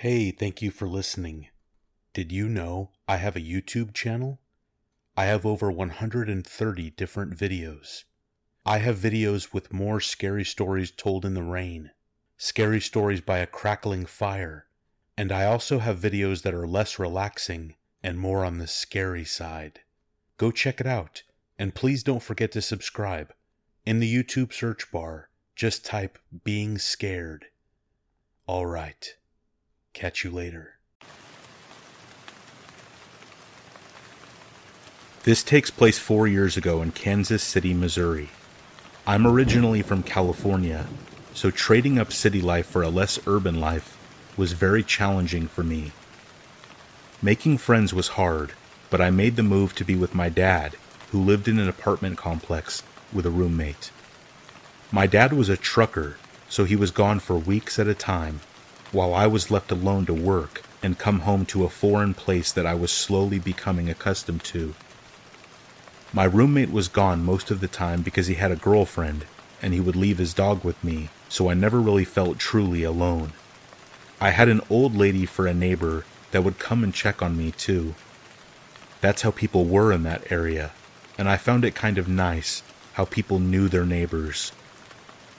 Hey, thank you for listening. Did you know I have a YouTube channel? I have over 130 different videos. I have videos with more scary stories told in the rain, scary stories by a crackling fire, and I also have videos that are less relaxing and more on the scary side. Go check it out, and please don't forget to subscribe. In the YouTube search bar, just type being scared. All right. Catch you later. This takes place four years ago in Kansas City, Missouri. I'm originally from California, so trading up city life for a less urban life was very challenging for me. Making friends was hard, but I made the move to be with my dad, who lived in an apartment complex with a roommate. My dad was a trucker, so he was gone for weeks at a time, while I was left alone to work and come home to a foreign place that I was slowly becoming accustomed to. My roommate was gone most of the time because he had a girlfriend and he would leave his dog with me, so I never really felt truly alone. I had an old lady for a neighbor that would come and check on me too. That's how people were in that area, and I found it kind of nice how people knew their neighbors.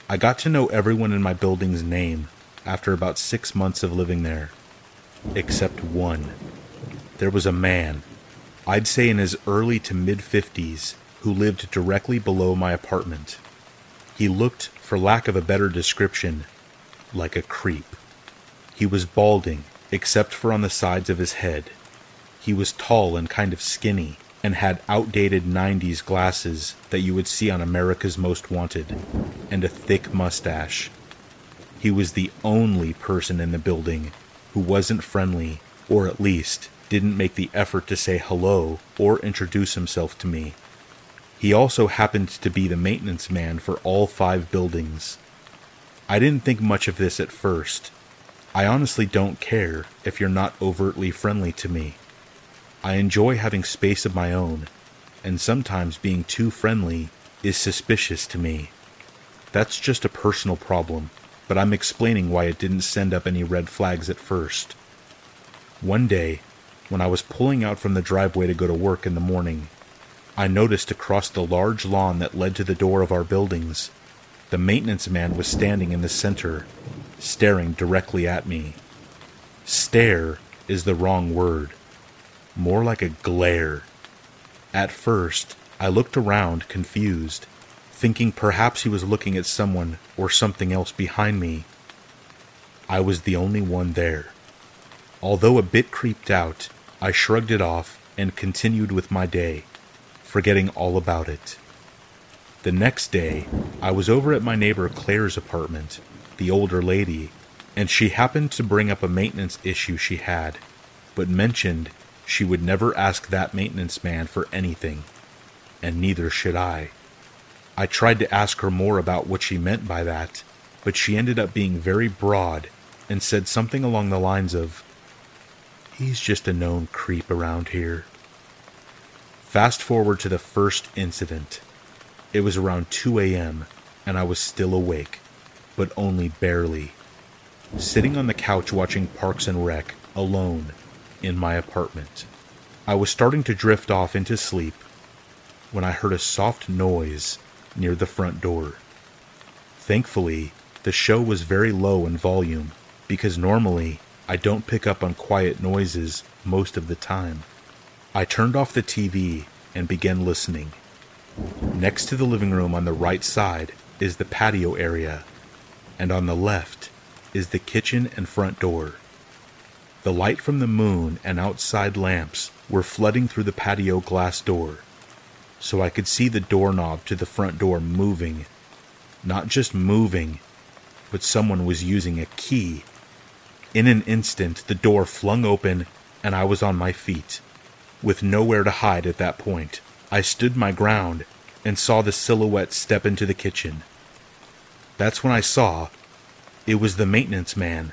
I got to know everyone in my building's name after about six months of living there, except one. There was a man, I'd say in his early to mid 50s, who lived directly below my apartment. He looked, for lack of a better description, like a creep. He was balding, except for on the sides of his head. He was tall and kind of skinny, and had outdated 90s glasses that you would see on America's Most Wanted, and a thick mustache. He was the only person in the building who wasn't friendly, or at least didn't make the effort to say hello or introduce himself to me. He also happened to be the maintenance man for all five buildings. I didn't think much of this at first. I honestly don't care if you're not overtly friendly to me. I enjoy having space of my own, and sometimes being too friendly is suspicious to me. That's just a personal problem but I'm explaining why it didn't send up any red flags at first. One day, when I was pulling out from the driveway to go to work in the morning, I noticed across the large lawn that led to the door of our buildings, the maintenance man was standing in the center, staring directly at me. Stare is the wrong word, more like a glare. At first, I looked around, confused thinking perhaps he was looking at someone or something else behind me. I was the only one there. Although a bit creeped out, I shrugged it off and continued with my day, forgetting all about it. The next day, I was over at my neighbor Claire's apartment, the older lady, and she happened to bring up a maintenance issue she had, but mentioned she would never ask that maintenance man for anything, and neither should I. I tried to ask her more about what she meant by that, but she ended up being very broad and said something along the lines of, He's just a known creep around here. Fast forward to the first incident. It was around 2 a.m., and I was still awake, but only barely. Sitting on the couch watching Parks and Rec, alone, in my apartment. I was starting to drift off into sleep when I heard a soft noise near the front door. Thankfully, the show was very low in volume because normally I don't pick up on quiet noises most of the time. I turned off the TV and began listening. Next to the living room on the right side is the patio area, and on the left is the kitchen and front door. The light from the moon and outside lamps were flooding through the patio glass door so I could see the doorknob to the front door moving. Not just moving, but someone was using a key. In an instant, the door flung open and I was on my feet. With nowhere to hide at that point, I stood my ground and saw the silhouette step into the kitchen. That's when I saw it was the maintenance man.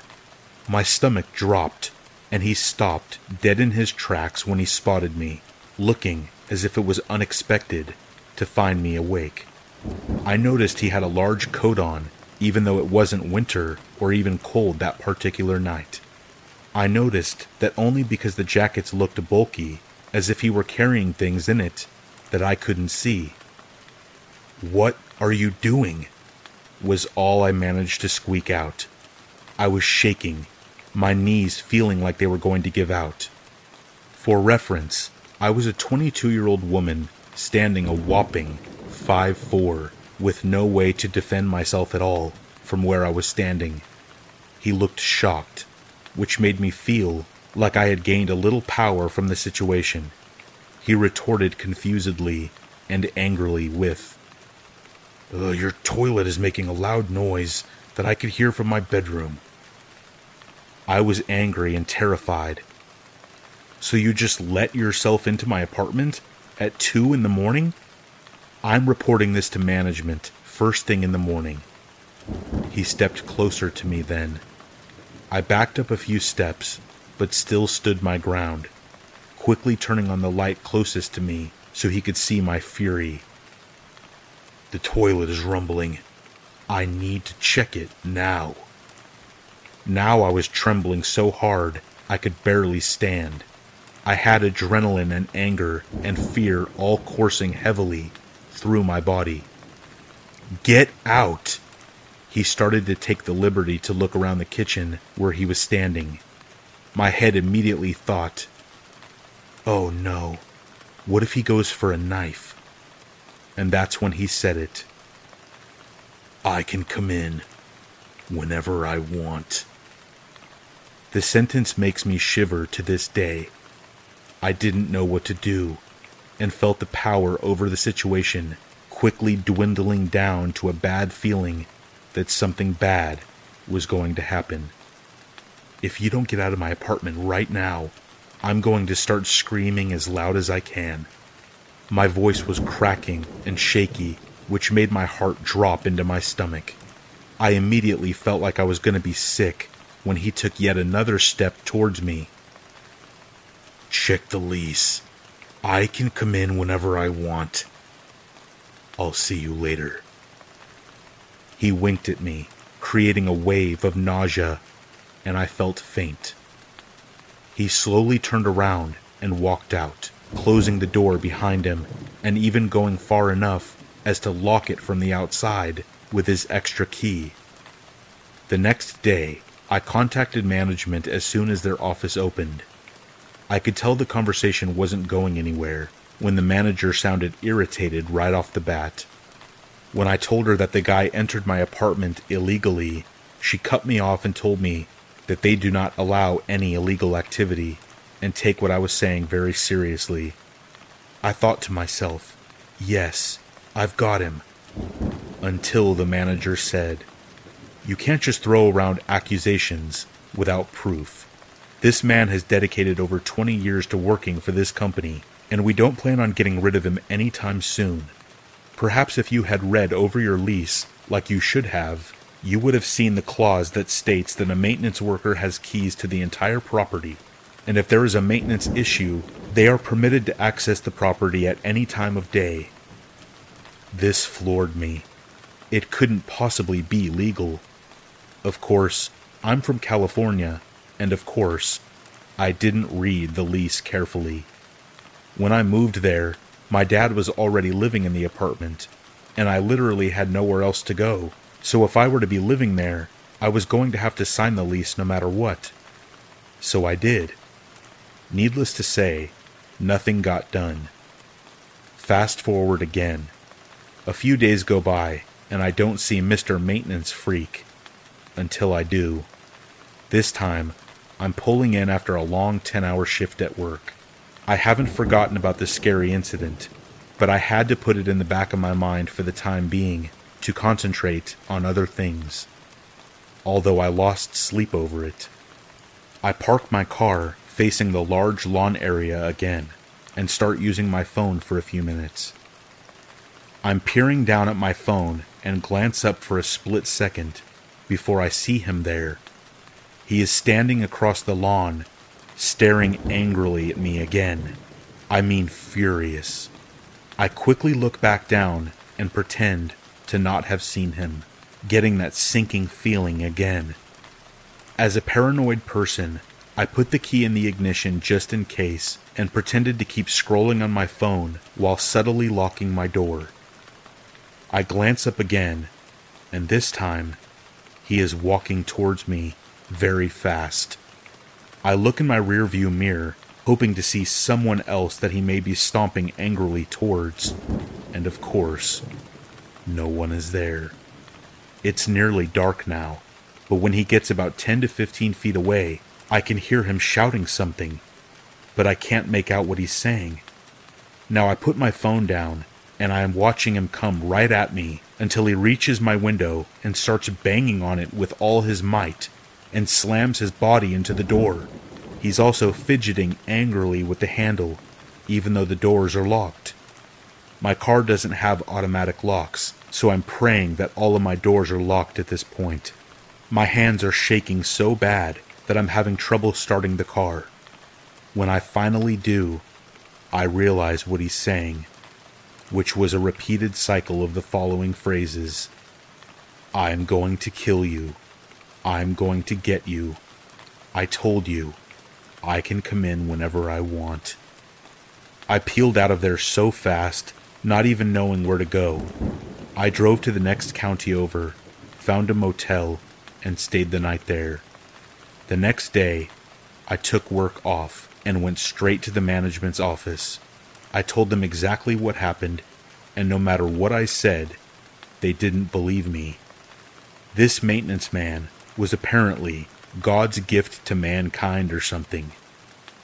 My stomach dropped, and he stopped dead in his tracks when he spotted me, looking as if it was unexpected to find me awake. I noticed he had a large coat on, even though it wasn't winter or even cold that particular night. I noticed that only because the jackets looked bulky, as if he were carrying things in it that I couldn't see. What are you doing? was all I managed to squeak out. I was shaking, my knees feeling like they were going to give out. For reference, I was a 22 year old woman standing a whopping 5'4 with no way to defend myself at all from where I was standing. He looked shocked, which made me feel like I had gained a little power from the situation. He retorted confusedly and angrily with, Your toilet is making a loud noise that I could hear from my bedroom. I was angry and terrified. So you just let yourself into my apartment at 2 in the morning? I'm reporting this to management first thing in the morning. He stepped closer to me then. I backed up a few steps, but still stood my ground, quickly turning on the light closest to me so he could see my fury. The toilet is rumbling. I need to check it now. Now I was trembling so hard I could barely stand. I had adrenaline and anger and fear all coursing heavily through my body. Get out! He started to take the liberty to look around the kitchen where he was standing. My head immediately thought, Oh no, what if he goes for a knife? And that's when he said it. I can come in whenever I want. The sentence makes me shiver to this day. I didn't know what to do and felt the power over the situation quickly dwindling down to a bad feeling that something bad was going to happen. If you don't get out of my apartment right now, I'm going to start screaming as loud as I can. My voice was cracking and shaky, which made my heart drop into my stomach. I immediately felt like I was going to be sick when he took yet another step towards me. Check the lease. I can come in whenever I want. I'll see you later. He winked at me, creating a wave of nausea, and I felt faint. He slowly turned around and walked out, closing the door behind him, and even going far enough as to lock it from the outside with his extra key. The next day, I contacted management as soon as their office opened. I could tell the conversation wasn't going anywhere when the manager sounded irritated right off the bat. When I told her that the guy entered my apartment illegally, she cut me off and told me that they do not allow any illegal activity and take what I was saying very seriously. I thought to myself, yes, I've got him. Until the manager said, You can't just throw around accusations without proof. This man has dedicated over 20 years to working for this company, and we don't plan on getting rid of him anytime soon. Perhaps if you had read over your lease, like you should have, you would have seen the clause that states that a maintenance worker has keys to the entire property, and if there is a maintenance issue, they are permitted to access the property at any time of day. This floored me. It couldn't possibly be legal. Of course, I'm from California, and of course, I didn't read the lease carefully. When I moved there, my dad was already living in the apartment, and I literally had nowhere else to go. So if I were to be living there, I was going to have to sign the lease no matter what. So I did. Needless to say, nothing got done. Fast forward again. A few days go by, and I don't see Mr. Maintenance Freak. Until I do. This time, I'm pulling in after a long 10 hour shift at work. I haven't forgotten about this scary incident, but I had to put it in the back of my mind for the time being to concentrate on other things. Although I lost sleep over it. I park my car facing the large lawn area again and start using my phone for a few minutes. I'm peering down at my phone and glance up for a split second before I see him there he is standing across the lawn, staring angrily at me again. I mean, furious. I quickly look back down and pretend to not have seen him, getting that sinking feeling again. As a paranoid person, I put the key in the ignition just in case and pretended to keep scrolling on my phone while subtly locking my door. I glance up again, and this time, he is walking towards me very fast. I look in my rearview mirror, hoping to see someone else that he may be stomping angrily towards, and of course, no one is there. It's nearly dark now, but when he gets about 10 to 15 feet away, I can hear him shouting something, but I can't make out what he's saying. Now I put my phone down and I am watching him come right at me until he reaches my window and starts banging on it with all his might and slams his body into the door. He's also fidgeting angrily with the handle, even though the doors are locked. My car doesn't have automatic locks, so I'm praying that all of my doors are locked at this point. My hands are shaking so bad that I'm having trouble starting the car. When I finally do, I realize what he's saying which was a repeated cycle of the following phrases I'm going to kill you. I'm going to get you. I told you. I can come in whenever I want. I peeled out of there so fast, not even knowing where to go. I drove to the next county over, found a motel, and stayed the night there. The next day, I took work off and went straight to the management's office. I told them exactly what happened, and no matter what I said, they didn't believe me. This maintenance man was apparently God's gift to mankind or something.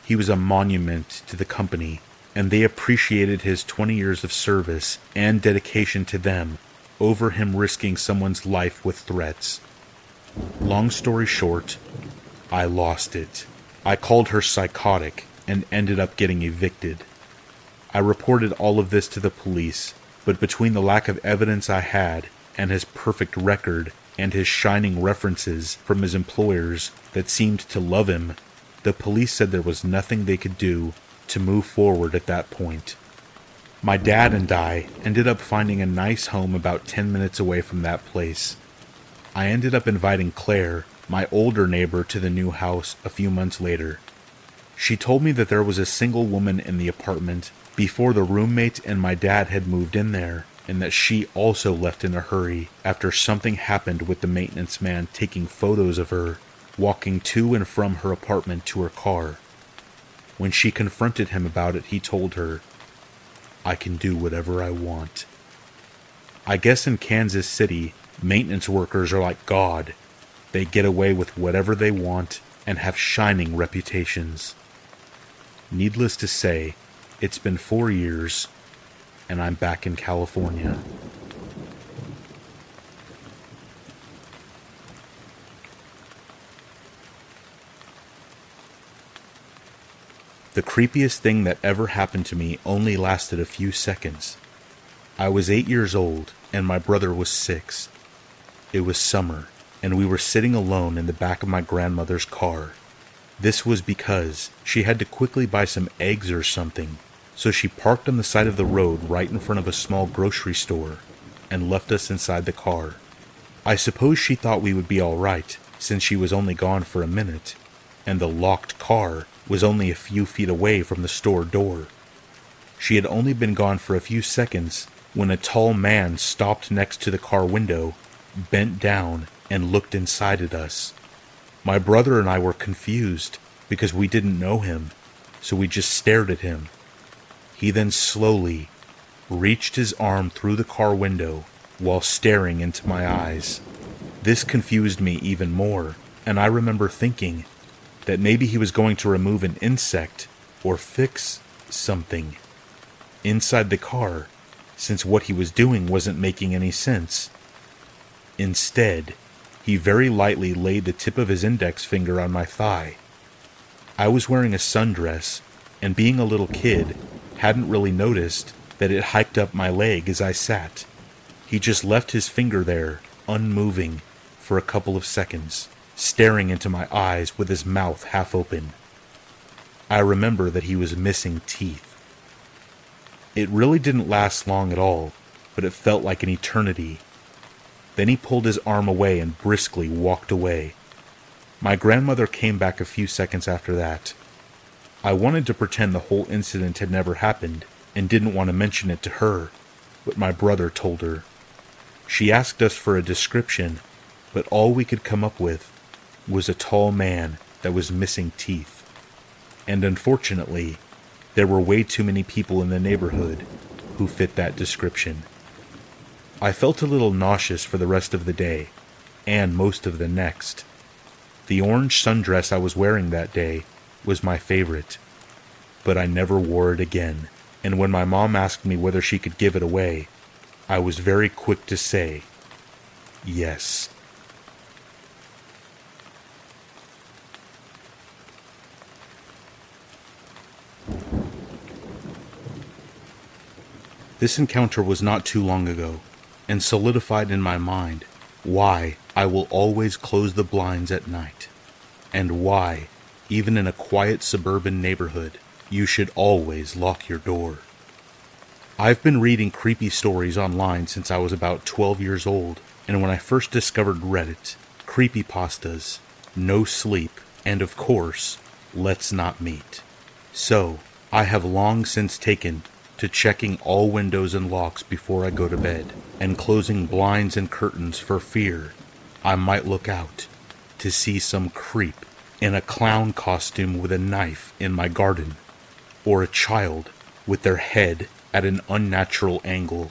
He was a monument to the company, and they appreciated his 20 years of service and dedication to them over him risking someone's life with threats. Long story short, I lost it. I called her psychotic and ended up getting evicted. I reported all of this to the police, but between the lack of evidence I had and his perfect record and his shining references from his employers that seemed to love him, the police said there was nothing they could do to move forward at that point. My dad and I ended up finding a nice home about 10 minutes away from that place. I ended up inviting Claire, my older neighbor, to the new house a few months later. She told me that there was a single woman in the apartment before the roommate and my dad had moved in there, and that she also left in a hurry after something happened with the maintenance man taking photos of her walking to and from her apartment to her car. When she confronted him about it, he told her, I can do whatever I want. I guess in Kansas City, maintenance workers are like God. They get away with whatever they want and have shining reputations. Needless to say, it's been four years, and I'm back in California. The creepiest thing that ever happened to me only lasted a few seconds. I was eight years old, and my brother was six. It was summer, and we were sitting alone in the back of my grandmother's car. This was because she had to quickly buy some eggs or something so she parked on the side of the road right in front of a small grocery store and left us inside the car. I suppose she thought we would be all right, since she was only gone for a minute, and the locked car was only a few feet away from the store door. She had only been gone for a few seconds when a tall man stopped next to the car window, bent down, and looked inside at us. My brother and I were confused because we didn't know him, so we just stared at him he then slowly reached his arm through the car window while staring into my eyes. This confused me even more, and I remember thinking that maybe he was going to remove an insect or fix something inside the car, since what he was doing wasn't making any sense. Instead, he very lightly laid the tip of his index finger on my thigh. I was wearing a sundress, and being a little kid, hadn't really noticed that it hiked up my leg as I sat. He just left his finger there, unmoving, for a couple of seconds, staring into my eyes with his mouth half open. I remember that he was missing teeth. It really didn't last long at all, but it felt like an eternity. Then he pulled his arm away and briskly walked away. My grandmother came back a few seconds after that. I wanted to pretend the whole incident had never happened and didn't want to mention it to her, but my brother told her. She asked us for a description, but all we could come up with was a tall man that was missing teeth. And unfortunately, there were way too many people in the neighborhood who fit that description. I felt a little nauseous for the rest of the day, and most of the next. The orange sundress I was wearing that day was my favorite, but I never wore it again, and when my mom asked me whether she could give it away, I was very quick to say, yes. This encounter was not too long ago, and solidified in my mind why I will always close the blinds at night, and why, even in a quiet suburban neighborhood, you should always lock your door. I've been reading creepy stories online since I was about 12 years old, and when I first discovered Reddit, creepypastas, no sleep, and of course, let's not meet. So, I have long since taken to checking all windows and locks before I go to bed, and closing blinds and curtains for fear I might look out to see some creep in a clown costume with a knife in my garden, or a child with their head at an unnatural angle.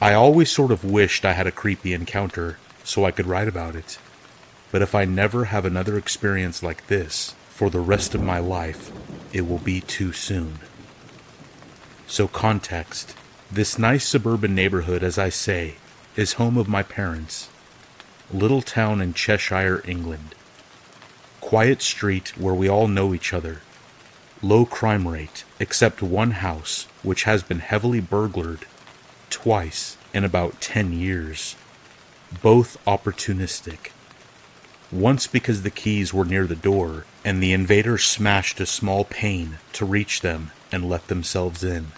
I always sort of wished I had a creepy encounter so I could write about it. But if I never have another experience like this for the rest of my life, it will be too soon. So, context this nice suburban neighborhood, as I say, is home of my parents. Little town in Cheshire, England. Quiet street where we all know each other. Low crime rate, except one house which has been heavily burglared twice in about 10 years. Both opportunistic. Once because the keys were near the door, and the invaders smashed a small pane to reach them and let themselves in.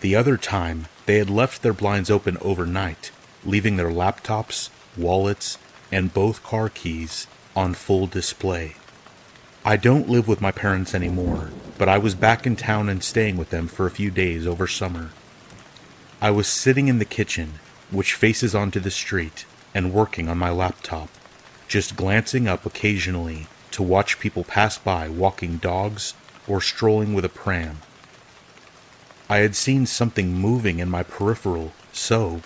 The other time, they had left their blinds open overnight, leaving their laptops, wallets, and both car keys on full display. I don't live with my parents anymore, but I was back in town and staying with them for a few days over summer. I was sitting in the kitchen, which faces onto the street, and working on my laptop, just glancing up occasionally to watch people pass by walking dogs or strolling with a pram. I had seen something moving in my peripheral, so,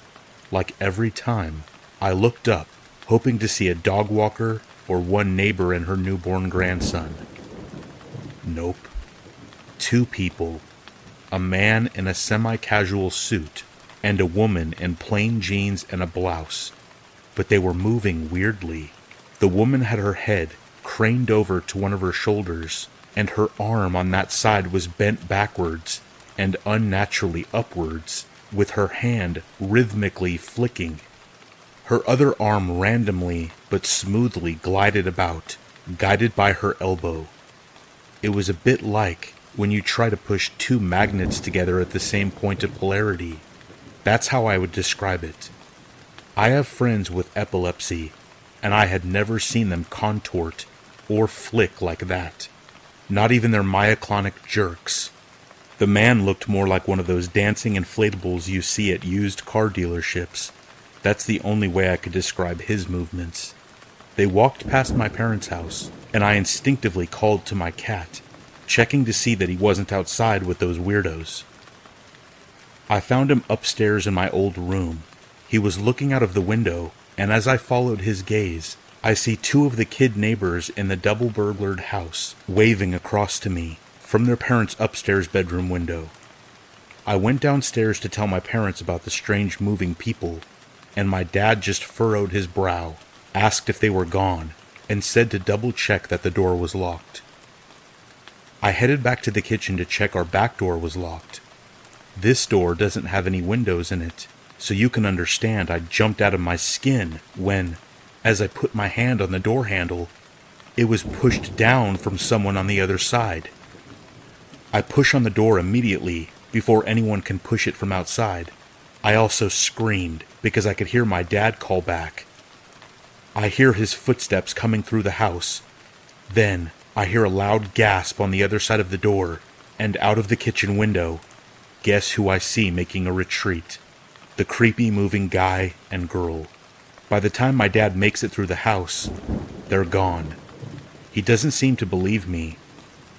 like every time, I looked up, hoping to see a dog walker or one neighbor and her newborn grandson. Nope. Two people a man in a semi casual suit and a woman in plain jeans and a blouse. But they were moving weirdly. The woman had her head craned over to one of her shoulders, and her arm on that side was bent backwards and unnaturally upwards, with her hand rhythmically flicking. Her other arm randomly but smoothly glided about, guided by her elbow. It was a bit like when you try to push two magnets together at the same point of polarity. That's how I would describe it. I have friends with epilepsy, and I had never seen them contort or flick like that. Not even their myoclonic jerks. The man looked more like one of those dancing inflatables you see at used car dealerships. That's the only way I could describe his movements. They walked past my parents' house, and I instinctively called to my cat, checking to see that he wasn't outside with those weirdos. I found him upstairs in my old room. He was looking out of the window, and as I followed his gaze, I see two of the kid neighbors in the double burglared house waving across to me from their parents' upstairs bedroom window. I went downstairs to tell my parents about the strange moving people, and my dad just furrowed his brow, asked if they were gone, and said to double check that the door was locked. I headed back to the kitchen to check our back door was locked. This door doesn't have any windows in it, so you can understand I jumped out of my skin when, as I put my hand on the door handle, it was pushed down from someone on the other side. I push on the door immediately before anyone can push it from outside. I also screamed because I could hear my dad call back. I hear his footsteps coming through the house. Then I hear a loud gasp on the other side of the door, and out of the kitchen window, guess who I see making a retreat? The creepy moving guy and girl. By the time my dad makes it through the house, they're gone. He doesn't seem to believe me,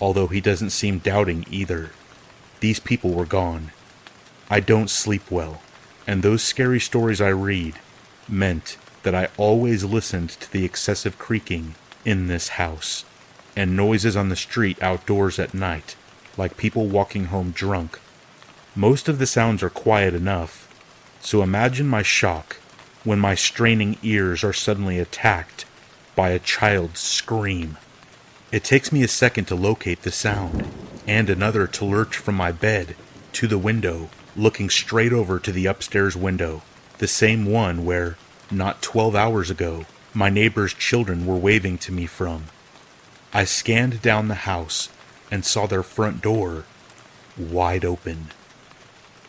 although he doesn't seem doubting either. These people were gone. I don't sleep well, and those scary stories I read meant that I always listened to the excessive creaking in this house and noises on the street outdoors at night, like people walking home drunk. Most of the sounds are quiet enough, so imagine my shock when my straining ears are suddenly attacked by a child's scream. It takes me a second to locate the sound, and another to lurch from my bed to the window, looking straight over to the upstairs window, the same one where, not 12 hours ago, my neighbor's children were waving to me from. I scanned down the house and saw their front door wide open.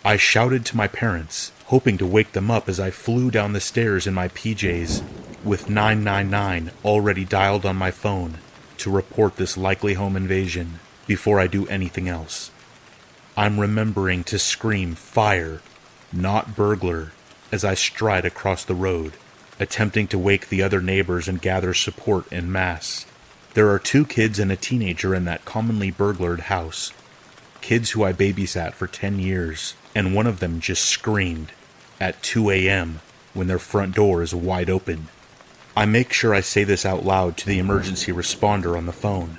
I shouted to my parents, hoping to wake them up as I flew down the stairs in my PJs, with 999 already dialed on my phone to report this likely home invasion before I do anything else. I'm remembering to scream fire, not burglar, as I stride across the road, attempting to wake the other neighbors and gather support in mass. There are two kids and a teenager in that commonly burglared house. Kids who I babysat for 10 years, and one of them just screamed at 2 a.m. when their front door is wide open. I make sure I say this out loud to the emergency responder on the phone.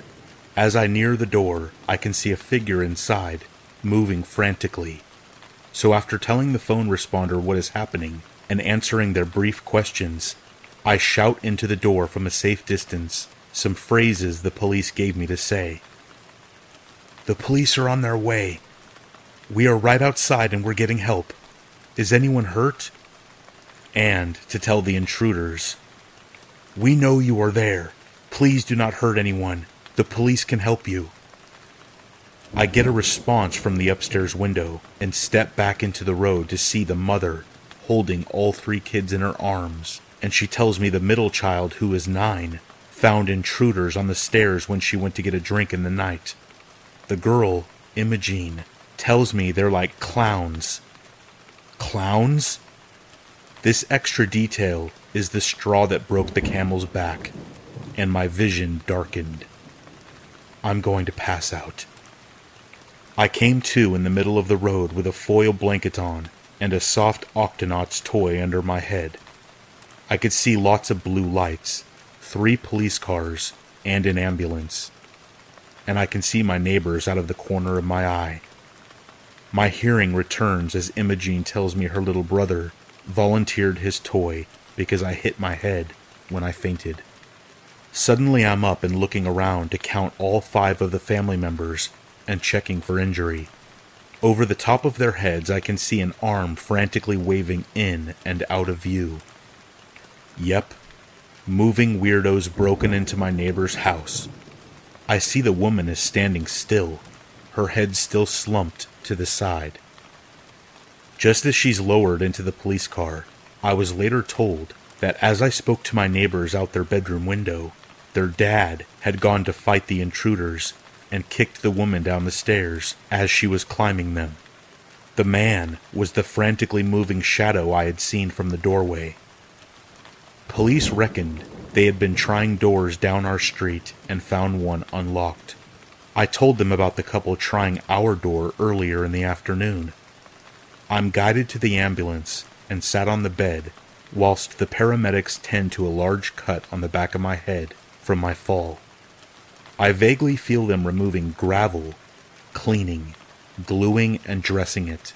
As I near the door, I can see a figure inside, moving frantically. So after telling the phone responder what is happening and answering their brief questions, I shout into the door from a safe distance some phrases the police gave me to say. The police are on their way. We are right outside and we're getting help. Is anyone hurt? And to tell the intruders we know you are there. Please do not hurt anyone. The police can help you. I get a response from the upstairs window and step back into the road to see the mother holding all three kids in her arms, and she tells me the middle child, who is nine, found intruders on the stairs when she went to get a drink in the night. The girl, Imogene, tells me they're like clowns. Clowns? This extra detail is the straw that broke the camel's back, and my vision darkened. I'm going to pass out. I came to in the middle of the road with a foil blanket on and a soft Octonauts toy under my head. I could see lots of blue lights, three police cars, and an ambulance. And I can see my neighbors out of the corner of my eye. My hearing returns as Imogene tells me her little brother volunteered his toy because I hit my head when I fainted. Suddenly, I'm up and looking around to count all five of the family members and checking for injury. Over the top of their heads, I can see an arm frantically waving in and out of view. Yep, moving weirdos broken into my neighbor's house. I see the woman is standing still, her head still slumped to the side. Just as she's lowered into the police car, I was later told that as I spoke to my neighbors out their bedroom window, their dad had gone to fight the intruders and kicked the woman down the stairs as she was climbing them. The man was the frantically moving shadow I had seen from the doorway. Police reckoned they had been trying doors down our street and found one unlocked. I told them about the couple trying our door earlier in the afternoon. I'm guided to the ambulance and sat on the bed whilst the paramedics tend to a large cut on the back of my head from my fall. I vaguely feel them removing gravel, cleaning, gluing, and dressing it,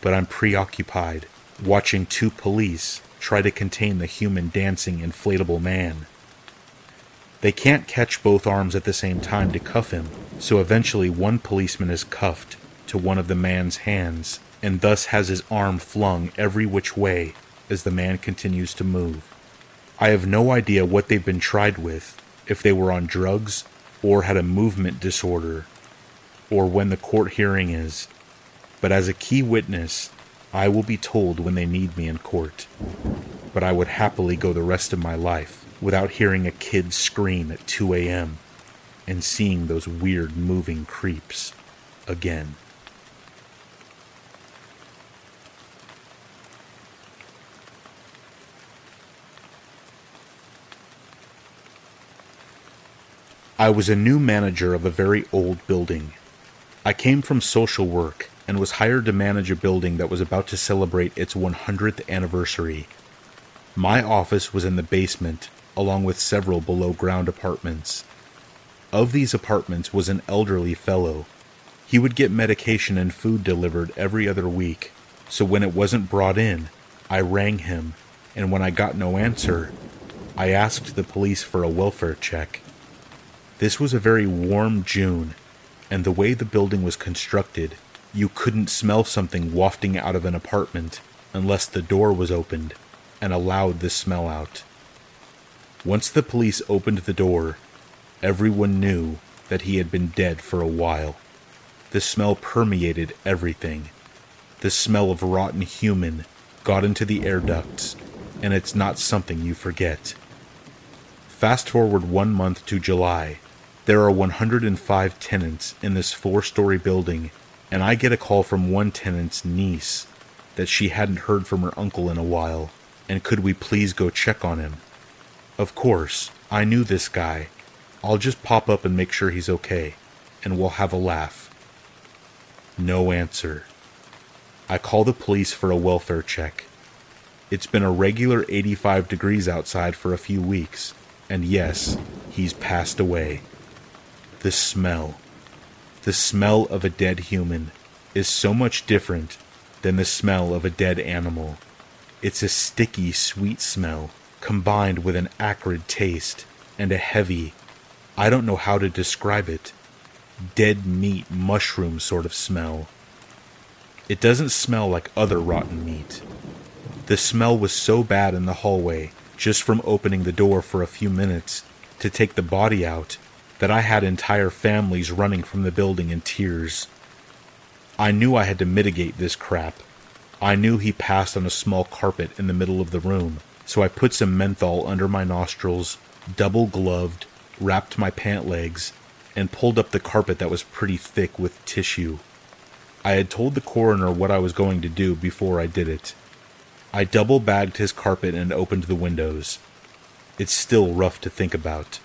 but I'm preoccupied watching two police try to contain the human dancing inflatable man. They can't catch both arms at the same time to cuff him, so eventually one policeman is cuffed to one of the man's hands and thus has his arm flung every which way as the man continues to move. I have no idea what they've been tried with, if they were on drugs or had a movement disorder, or when the court hearing is, but as a key witness, I will be told when they need me in court. but I would happily go the rest of my life without hearing a kid scream at 2 a.m. and seeing those weird moving creeps again. I was a new manager of a very old building. I came from social work and was hired to manage a building that was about to celebrate its 100th anniversary. My office was in the basement, along with several below ground apartments. Of these apartments was an elderly fellow. He would get medication and food delivered every other week, so when it wasn't brought in, I rang him, and when I got no answer, I asked the police for a welfare check. This was a very warm June, and the way the building was constructed, you couldn't smell something wafting out of an apartment unless the door was opened and allowed the smell out. Once the police opened the door, everyone knew that he had been dead for a while. The smell permeated everything. The smell of rotten human got into the air ducts, and it's not something you forget. Fast forward one month to July, there are 105 tenants in this four story building, and I get a call from one tenant's niece that she hadn't heard from her uncle in a while, and could we please go check on him? Of course, I knew this guy. I'll just pop up and make sure he's okay, and we'll have a laugh. No answer. I call the police for a welfare check. It's been a regular 85 degrees outside for a few weeks, and yes, he's passed away. The smell. The smell of a dead human is so much different than the smell of a dead animal. It's a sticky, sweet smell combined with an acrid taste and a heavy, I don't know how to describe it, dead meat mushroom sort of smell. It doesn't smell like other rotten meat. The smell was so bad in the hallway, just from opening the door for a few minutes to take the body out, that I had entire families running from the building in tears. I knew I had to mitigate this crap. I knew he passed on a small carpet in the middle of the room, so I put some menthol under my nostrils, double gloved, wrapped my pant legs, and pulled up the carpet that was pretty thick with tissue. I had told the coroner what I was going to do before I did it. I double bagged his carpet and opened the windows. It's still rough to think about.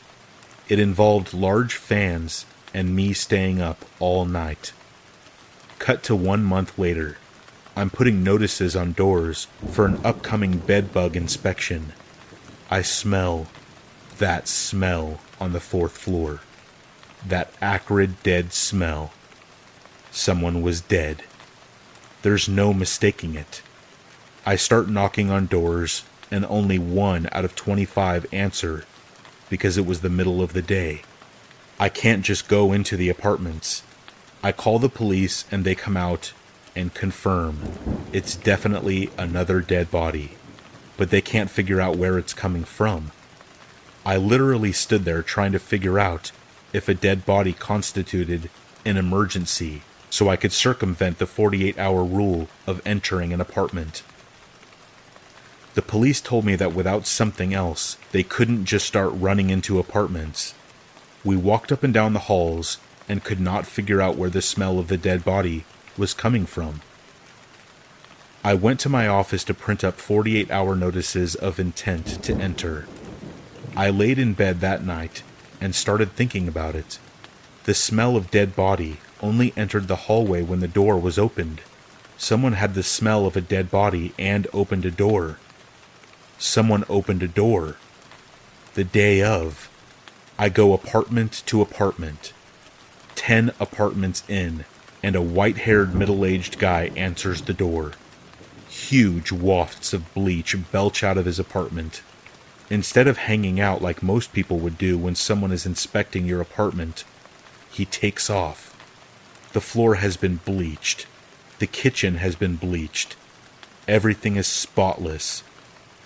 It involved large fans and me staying up all night. Cut to one month later. I'm putting notices on doors for an upcoming bedbug inspection. I smell that smell on the fourth floor. That acrid, dead smell. Someone was dead. There's no mistaking it. I start knocking on doors, and only one out of 25 answer because it was the middle of the day. I can't just go into the apartments. I call the police and they come out and confirm it's definitely another dead body, but they can't figure out where it's coming from. I literally stood there trying to figure out if a dead body constituted an emergency so I could circumvent the 48 hour rule of entering an apartment. The police told me that without something else, they couldn't just start running into apartments. We walked up and down the halls and could not figure out where the smell of the dead body was coming from. I went to my office to print up 48 hour notices of intent to enter. I laid in bed that night and started thinking about it. The smell of dead body only entered the hallway when the door was opened. Someone had the smell of a dead body and opened a door someone opened a door. The day of, I go apartment to apartment. Ten apartments in, and a white haired middle aged guy answers the door. Huge wafts of bleach belch out of his apartment. Instead of hanging out like most people would do when someone is inspecting your apartment, he takes off. The floor has been bleached. The kitchen has been bleached. Everything is spotless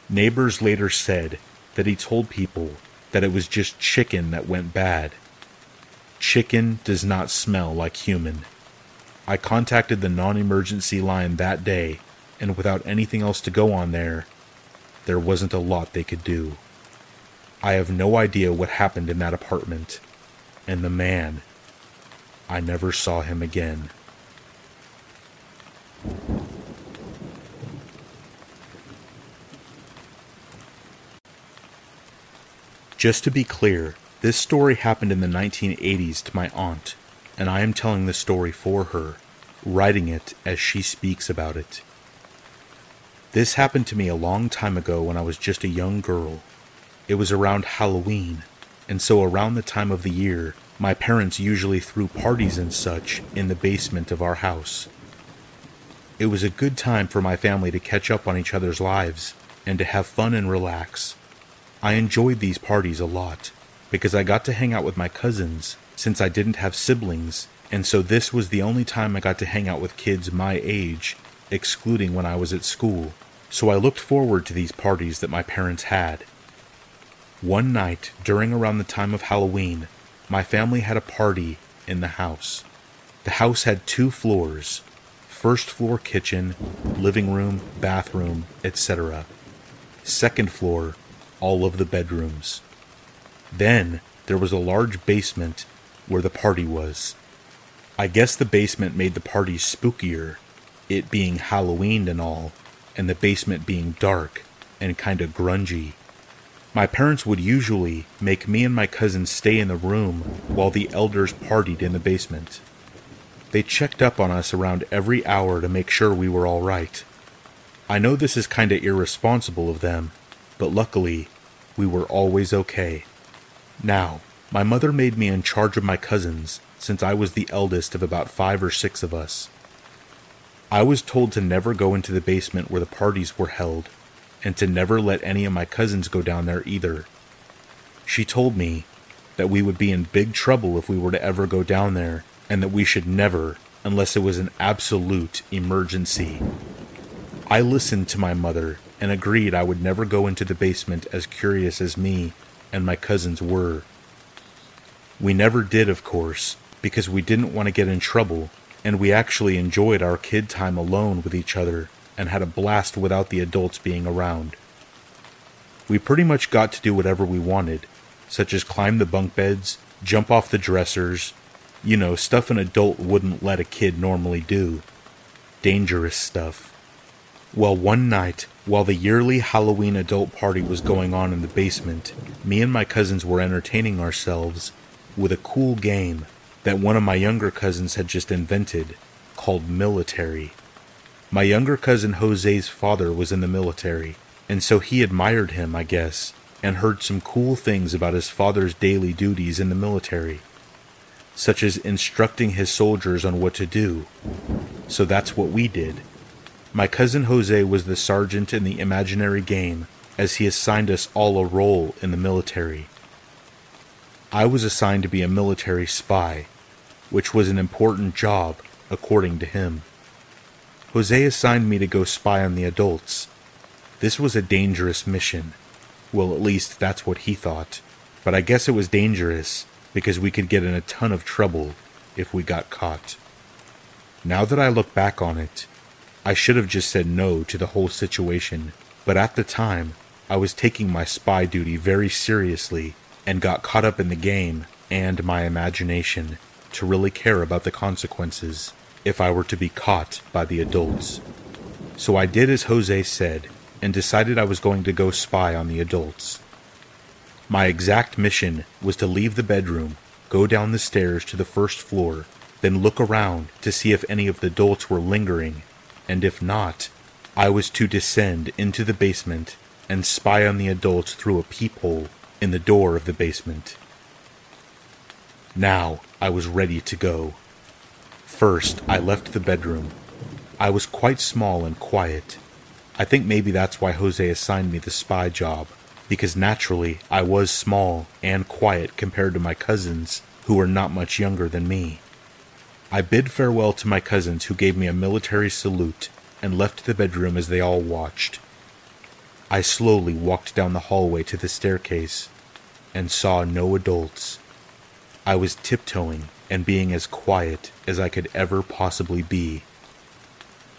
Neighbors later said that he told people that it was just chicken that went bad. Chicken does not smell like human. I contacted the non emergency line that day, and without anything else to go on there, there wasn't a lot they could do. I have no idea what happened in that apartment, and the man, I never saw him again. Just to be clear, this story happened in the 1980s to my aunt, and I am telling the story for her, writing it as she speaks about it. This happened to me a long time ago when I was just a young girl. It was around Halloween, and so around the time of the year, my parents usually threw parties and such in the basement of our house. It was a good time for my family to catch up on each other's lives and to have fun and relax. I enjoyed these parties a lot because I got to hang out with my cousins since I didn't have siblings, and so this was the only time I got to hang out with kids my age, excluding when I was at school. So I looked forward to these parties that my parents had. One night, during around the time of Halloween, my family had a party in the house. The house had two floors first floor kitchen, living room, bathroom, etc. Second floor, all of the bedrooms. Then there was a large basement where the party was. I guess the basement made the party spookier, it being Halloween and all, and the basement being dark and kinda grungy. My parents would usually make me and my cousins stay in the room while the elders partied in the basement. They checked up on us around every hour to make sure we were all right. I know this is kinda irresponsible of them, but luckily, we were always okay. Now, my mother made me in charge of my cousins since I was the eldest of about five or six of us. I was told to never go into the basement where the parties were held, and to never let any of my cousins go down there either. She told me that we would be in big trouble if we were to ever go down there and that we should never unless it was an absolute emergency. I listened to my mother and agreed I would never go into the basement as curious as me and my cousins were. We never did, of course, because we didn't want to get in trouble, and we actually enjoyed our kid time alone with each other and had a blast without the adults being around. We pretty much got to do whatever we wanted, such as climb the bunk beds, jump off the dressers, you know, stuff an adult wouldn't let a kid normally do. Dangerous stuff. Well, one night, while the yearly Halloween adult party was going on in the basement, me and my cousins were entertaining ourselves with a cool game that one of my younger cousins had just invented called Military. My younger cousin Jose's father was in the military, and so he admired him, I guess, and heard some cool things about his father's daily duties in the military such as instructing his soldiers on what to do. So that's what we did. My cousin Jose was the sergeant in the imaginary game, as he assigned us all a role in the military. I was assigned to be a military spy, which was an important job, according to him. Jose assigned me to go spy on the adults. This was a dangerous mission. Well, at least that's what he thought. But I guess it was dangerous because we could get in a ton of trouble if we got caught. Now that I look back on it, I should have just said no to the whole situation, but at the time, I was taking my spy duty very seriously and got caught up in the game and my imagination to really care about the consequences if I were to be caught by the adults. So I did as Jose said and decided I was going to go spy on the adults. My exact mission was to leave the bedroom, go down the stairs to the first floor, then look around to see if any of the adults were lingering, and if not, I was to descend into the basement and spy on the adults through a peephole in the door of the basement. Now I was ready to go. First, I left the bedroom. I was quite small and quiet. I think maybe that's why Jose assigned me the spy job because naturally I was small and quiet compared to my cousins, who were not much younger than me. I bid farewell to my cousins, who gave me a military salute, and left the bedroom as they all watched. I slowly walked down the hallway to the staircase and saw no adults. I was tiptoeing and being as quiet as I could ever possibly be.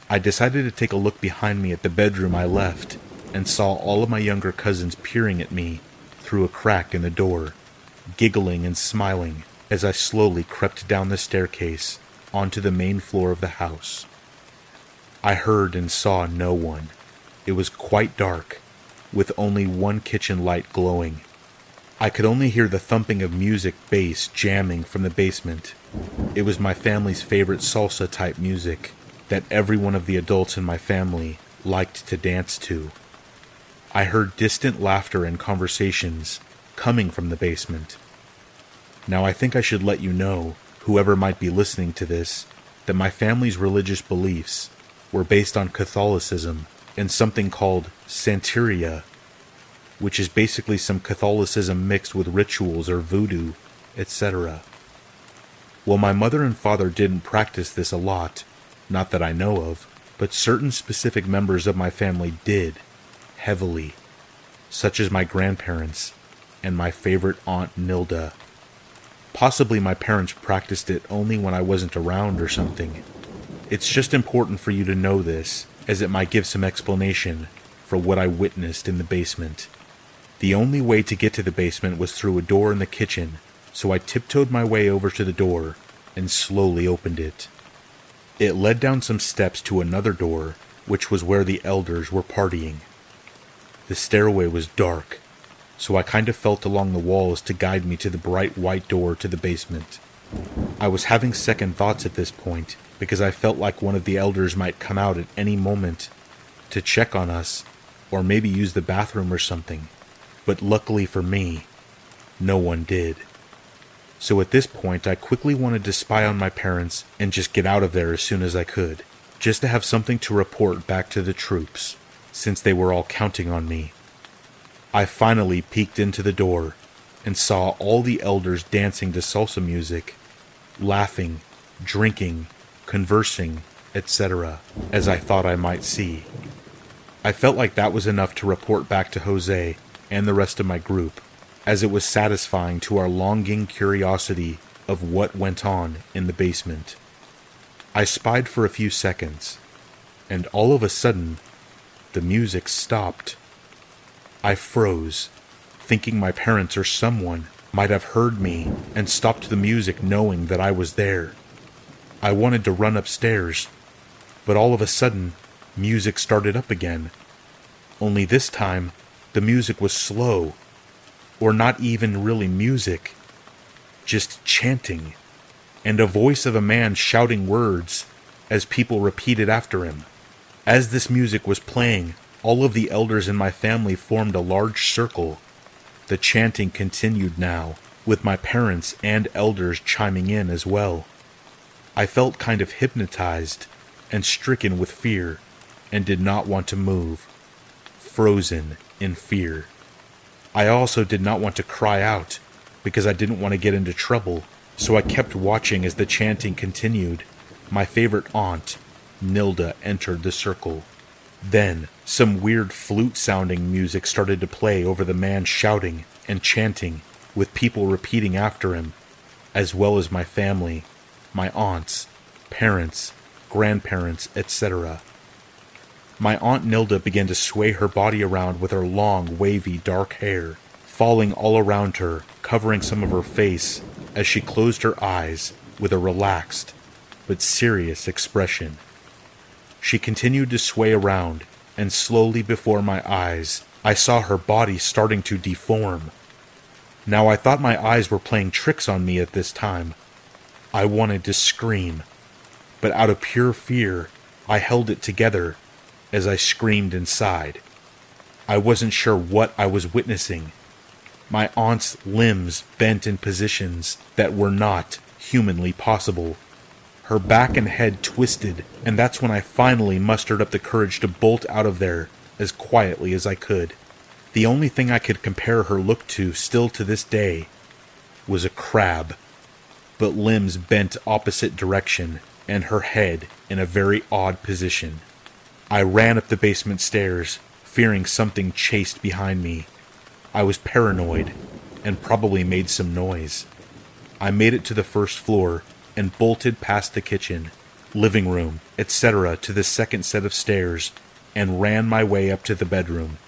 I decided to take a look behind me at the bedroom I left and saw all of my younger cousins peering at me through a crack in the door, giggling and smiling as I slowly crept down the staircase onto the main floor of the house. I heard and saw no one. It was quite dark, with only one kitchen light glowing. I could only hear the thumping of music bass jamming from the basement. It was my family's favorite salsa type music that every one of the adults in my family liked to dance to. I heard distant laughter and conversations coming from the basement. Now I think I should let you know, whoever might be listening to this, that my family's religious beliefs were based on Catholicism and something called Santeria, which is basically some Catholicism mixed with rituals or voodoo, etc. Well, my mother and father didn't practice this a lot, not that I know of, but certain specific members of my family did, heavily, such as my grandparents and my favorite aunt Nilda. Possibly my parents practiced it only when I wasn't around or something. It's just important for you to know this, as it might give some explanation for what I witnessed in the basement. The only way to get to the basement was through a door in the kitchen, so I tiptoed my way over to the door and slowly opened it. It led down some steps to another door, which was where the elders were partying. The stairway was dark, so I kind of felt along the walls to guide me to the bright white door to the basement. I was having second thoughts at this point because I felt like one of the elders might come out at any moment to check on us or maybe use the bathroom or something. But luckily for me, no one did. So at this point, I quickly wanted to spy on my parents and just get out of there as soon as I could, just to have something to report back to the troops, since they were all counting on me. I finally peeked into the door and saw all the elders dancing to salsa music, laughing, drinking, conversing, etc., as I thought I might see. I felt like that was enough to report back to Jose and the rest of my group, as it was satisfying to our longing curiosity of what went on in the basement. I spied for a few seconds, and all of a sudden, the music stopped. I froze, thinking my parents or someone might have heard me and stopped the music knowing that I was there. I wanted to run upstairs, but all of a sudden, music started up again. Only this time, the music was slow, or not even really music, just chanting, and a voice of a man shouting words as people repeated after him. As this music was playing, all of the elders in my family formed a large circle. The chanting continued now, with my parents and elders chiming in as well. I felt kind of hypnotized and stricken with fear and did not want to move frozen in fear. I also did not want to cry out because I didn't want to get into trouble, so I kept watching as the chanting continued. My favorite aunt, Nilda, entered the circle. Then, some weird flute sounding music started to play over the man shouting and chanting, with people repeating after him, as well as my family, my aunts, parents, grandparents, etc. My Aunt Nilda began to sway her body around with her long, wavy, dark hair, falling all around her, covering some of her face as she closed her eyes with a relaxed but serious expression. She continued to sway around, and slowly before my eyes, I saw her body starting to deform. Now I thought my eyes were playing tricks on me at this time. I wanted to scream, but out of pure fear, I held it together as I screamed inside. I wasn't sure what I was witnessing. My aunt's limbs bent in positions that were not humanly possible. Her back and head twisted, and that's when I finally mustered up the courage to bolt out of there as quietly as I could. The only thing I could compare her look to still to this day was a crab, but limbs bent opposite direction and her head in a very odd position. I ran up the basement stairs, fearing something chased behind me. I was paranoid and probably made some noise. I made it to the first floor and bolted past the kitchen, living room, etc., to the second set of stairs, and ran my way up to the bedroom.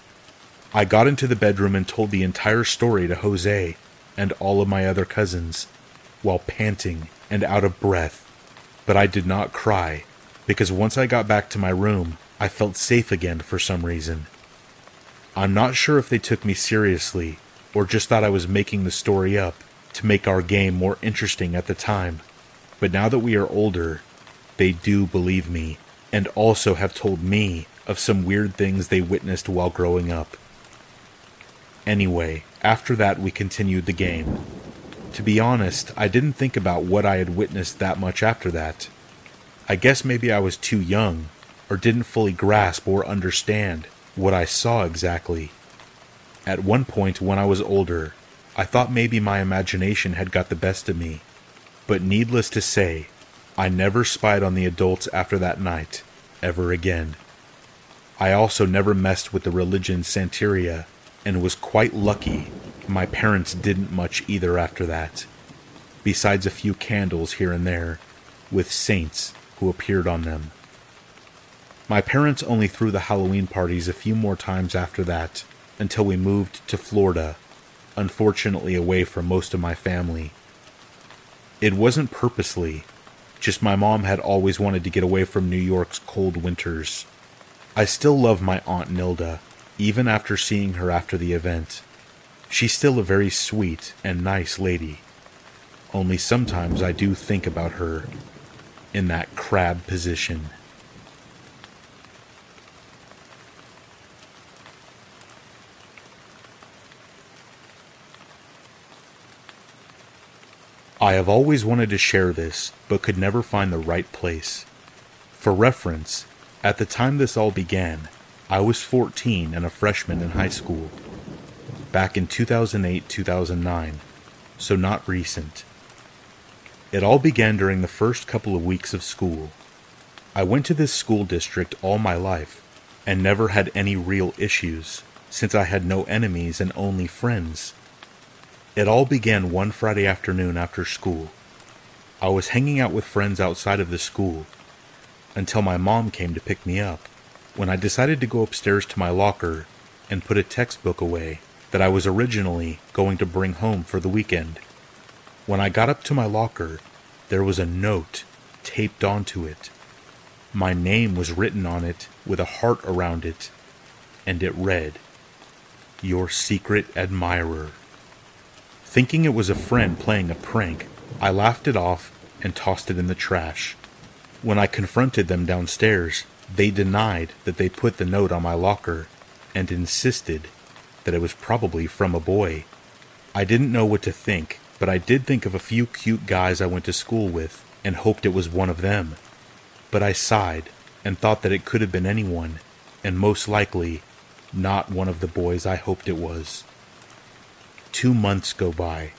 I got into the bedroom and told the entire story to Jose and all of my other cousins, while panting and out of breath. But I did not cry, because once I got back to my room, I felt safe again for some reason. I'm not sure if they took me seriously, or just thought I was making the story up to make our game more interesting at the time. But now that we are older, they do believe me, and also have told me of some weird things they witnessed while growing up. Anyway, after that, we continued the game. To be honest, I didn't think about what I had witnessed that much after that. I guess maybe I was too young, or didn't fully grasp or understand what I saw exactly. At one point, when I was older, I thought maybe my imagination had got the best of me. But needless to say, I never spied on the adults after that night, ever again. I also never messed with the religion Santeria, and was quite lucky my parents didn't much either after that, besides a few candles here and there, with saints who appeared on them. My parents only threw the Halloween parties a few more times after that, until we moved to Florida, unfortunately away from most of my family. It wasn't purposely, just my mom had always wanted to get away from New York's cold winters. I still love my Aunt Nilda, even after seeing her after the event. She's still a very sweet and nice lady. Only sometimes I do think about her in that crab position. I have always wanted to share this, but could never find the right place. For reference, at the time this all began, I was 14 and a freshman in high school. Back in 2008 2009, so not recent. It all began during the first couple of weeks of school. I went to this school district all my life and never had any real issues, since I had no enemies and only friends. It all began one Friday afternoon after school. I was hanging out with friends outside of the school until my mom came to pick me up, when I decided to go upstairs to my locker and put a textbook away that I was originally going to bring home for the weekend. When I got up to my locker, there was a note taped onto it. My name was written on it with a heart around it, and it read, Your secret admirer. Thinking it was a friend playing a prank, I laughed it off and tossed it in the trash. When I confronted them downstairs, they denied that they put the note on my locker and insisted that it was probably from a boy. I didn't know what to think, but I did think of a few cute guys I went to school with and hoped it was one of them. But I sighed and thought that it could have been anyone, and most likely not one of the boys I hoped it was. Two months go by.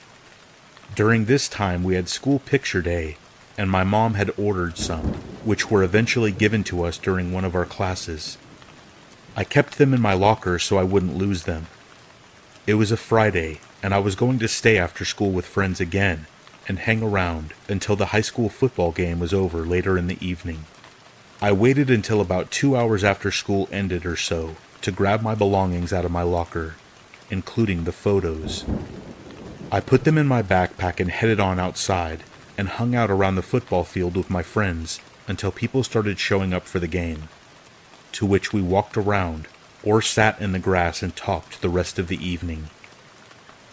During this time, we had school picture day, and my mom had ordered some, which were eventually given to us during one of our classes. I kept them in my locker so I wouldn't lose them. It was a Friday, and I was going to stay after school with friends again and hang around until the high school football game was over later in the evening. I waited until about two hours after school ended or so to grab my belongings out of my locker including the photos. I put them in my backpack and headed on outside and hung out around the football field with my friends until people started showing up for the game, to which we walked around or sat in the grass and talked the rest of the evening.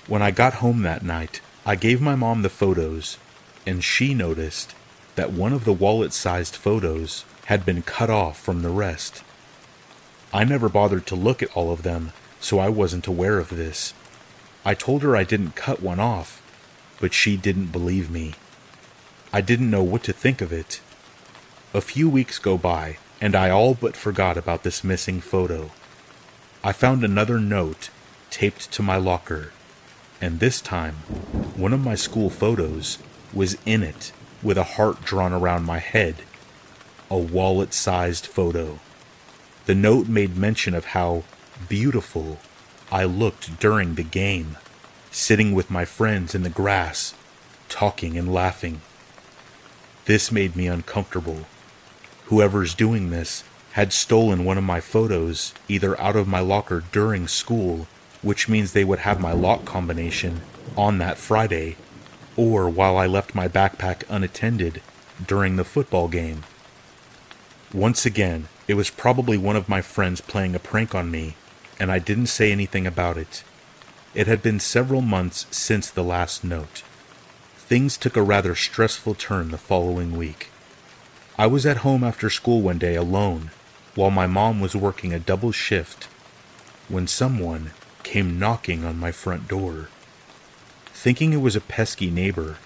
When I got home that night, I gave my mom the photos, and she noticed that one of the wallet sized photos had been cut off from the rest. I never bothered to look at all of them so I wasn't aware of this. I told her I didn't cut one off, but she didn't believe me. I didn't know what to think of it. A few weeks go by, and I all but forgot about this missing photo. I found another note taped to my locker, and this time, one of my school photos was in it with a heart drawn around my head. A wallet sized photo. The note made mention of how beautiful I looked during the game, sitting with my friends in the grass, talking and laughing. This made me uncomfortable. Whoever's doing this had stolen one of my photos either out of my locker during school, which means they would have my lock combination on that Friday, or while I left my backpack unattended during the football game. Once again, it was probably one of my friends playing a prank on me, and I didn't say anything about it. It had been several months since the last note. Things took a rather stressful turn the following week. I was at home after school one day alone, while my mom was working a double shift, when someone came knocking on my front door. Thinking it was a pesky neighbor,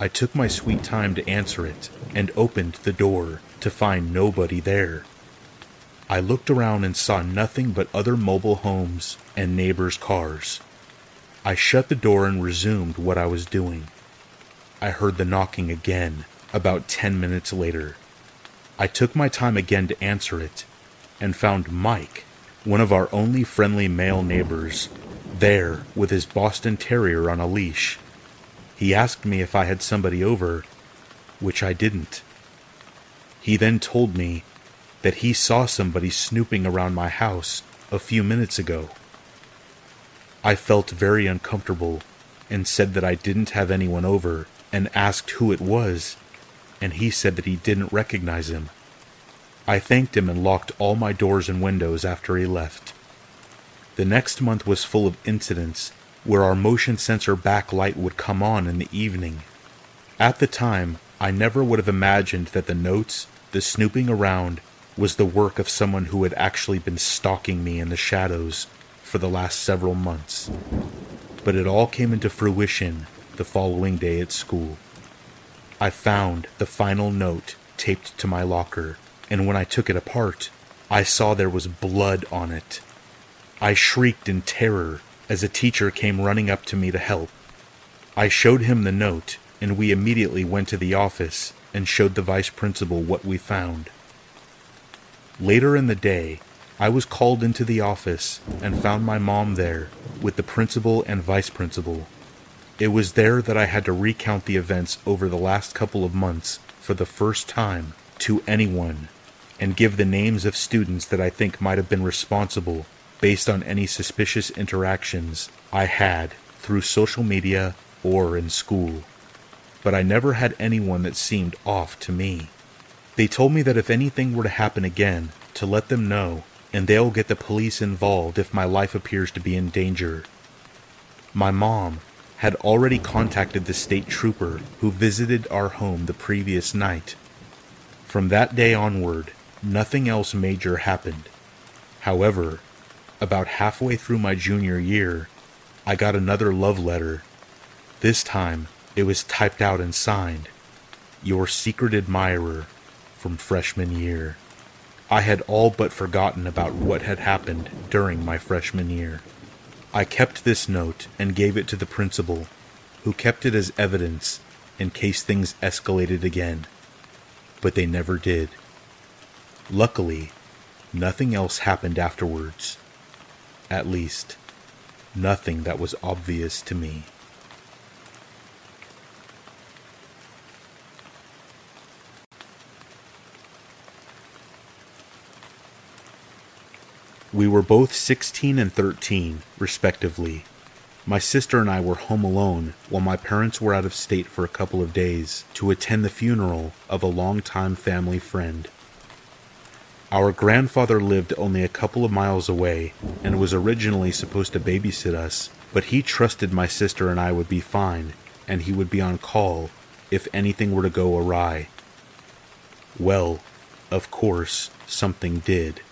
I took my sweet time to answer it and opened the door to find nobody there. I looked around and saw nothing but other mobile homes and neighbors' cars. I shut the door and resumed what I was doing. I heard the knocking again about ten minutes later. I took my time again to answer it and found Mike, one of our only friendly male neighbors, there with his Boston Terrier on a leash. He asked me if I had somebody over, which I didn't. He then told me that he saw somebody snooping around my house a few minutes ago. I felt very uncomfortable and said that I didn't have anyone over and asked who it was, and he said that he didn't recognize him. I thanked him and locked all my doors and windows after he left. The next month was full of incidents where our motion sensor backlight would come on in the evening. At the time, I never would have imagined that the notes the snooping around was the work of someone who had actually been stalking me in the shadows for the last several months. But it all came into fruition the following day at school. I found the final note taped to my locker, and when I took it apart, I saw there was blood on it. I shrieked in terror as a teacher came running up to me to help. I showed him the note, and we immediately went to the office and showed the vice principal what we found. Later in the day, I was called into the office and found my mom there with the principal and vice principal. It was there that I had to recount the events over the last couple of months for the first time to anyone and give the names of students that I think might have been responsible based on any suspicious interactions I had through social media or in school but I never had anyone that seemed off to me. They told me that if anything were to happen again, to let them know, and they'll get the police involved if my life appears to be in danger. My mom had already contacted the state trooper who visited our home the previous night. From that day onward, nothing else major happened. However, about halfway through my junior year, I got another love letter. This time, it was typed out and signed, Your secret admirer from freshman year. I had all but forgotten about what had happened during my freshman year. I kept this note and gave it to the principal, who kept it as evidence in case things escalated again. But they never did. Luckily, nothing else happened afterwards. At least, nothing that was obvious to me. We were both 16 and 13, respectively. My sister and I were home alone while my parents were out of state for a couple of days to attend the funeral of a longtime family friend. Our grandfather lived only a couple of miles away and was originally supposed to babysit us, but he trusted my sister and I would be fine and he would be on call if anything were to go awry. Well, of course, something did.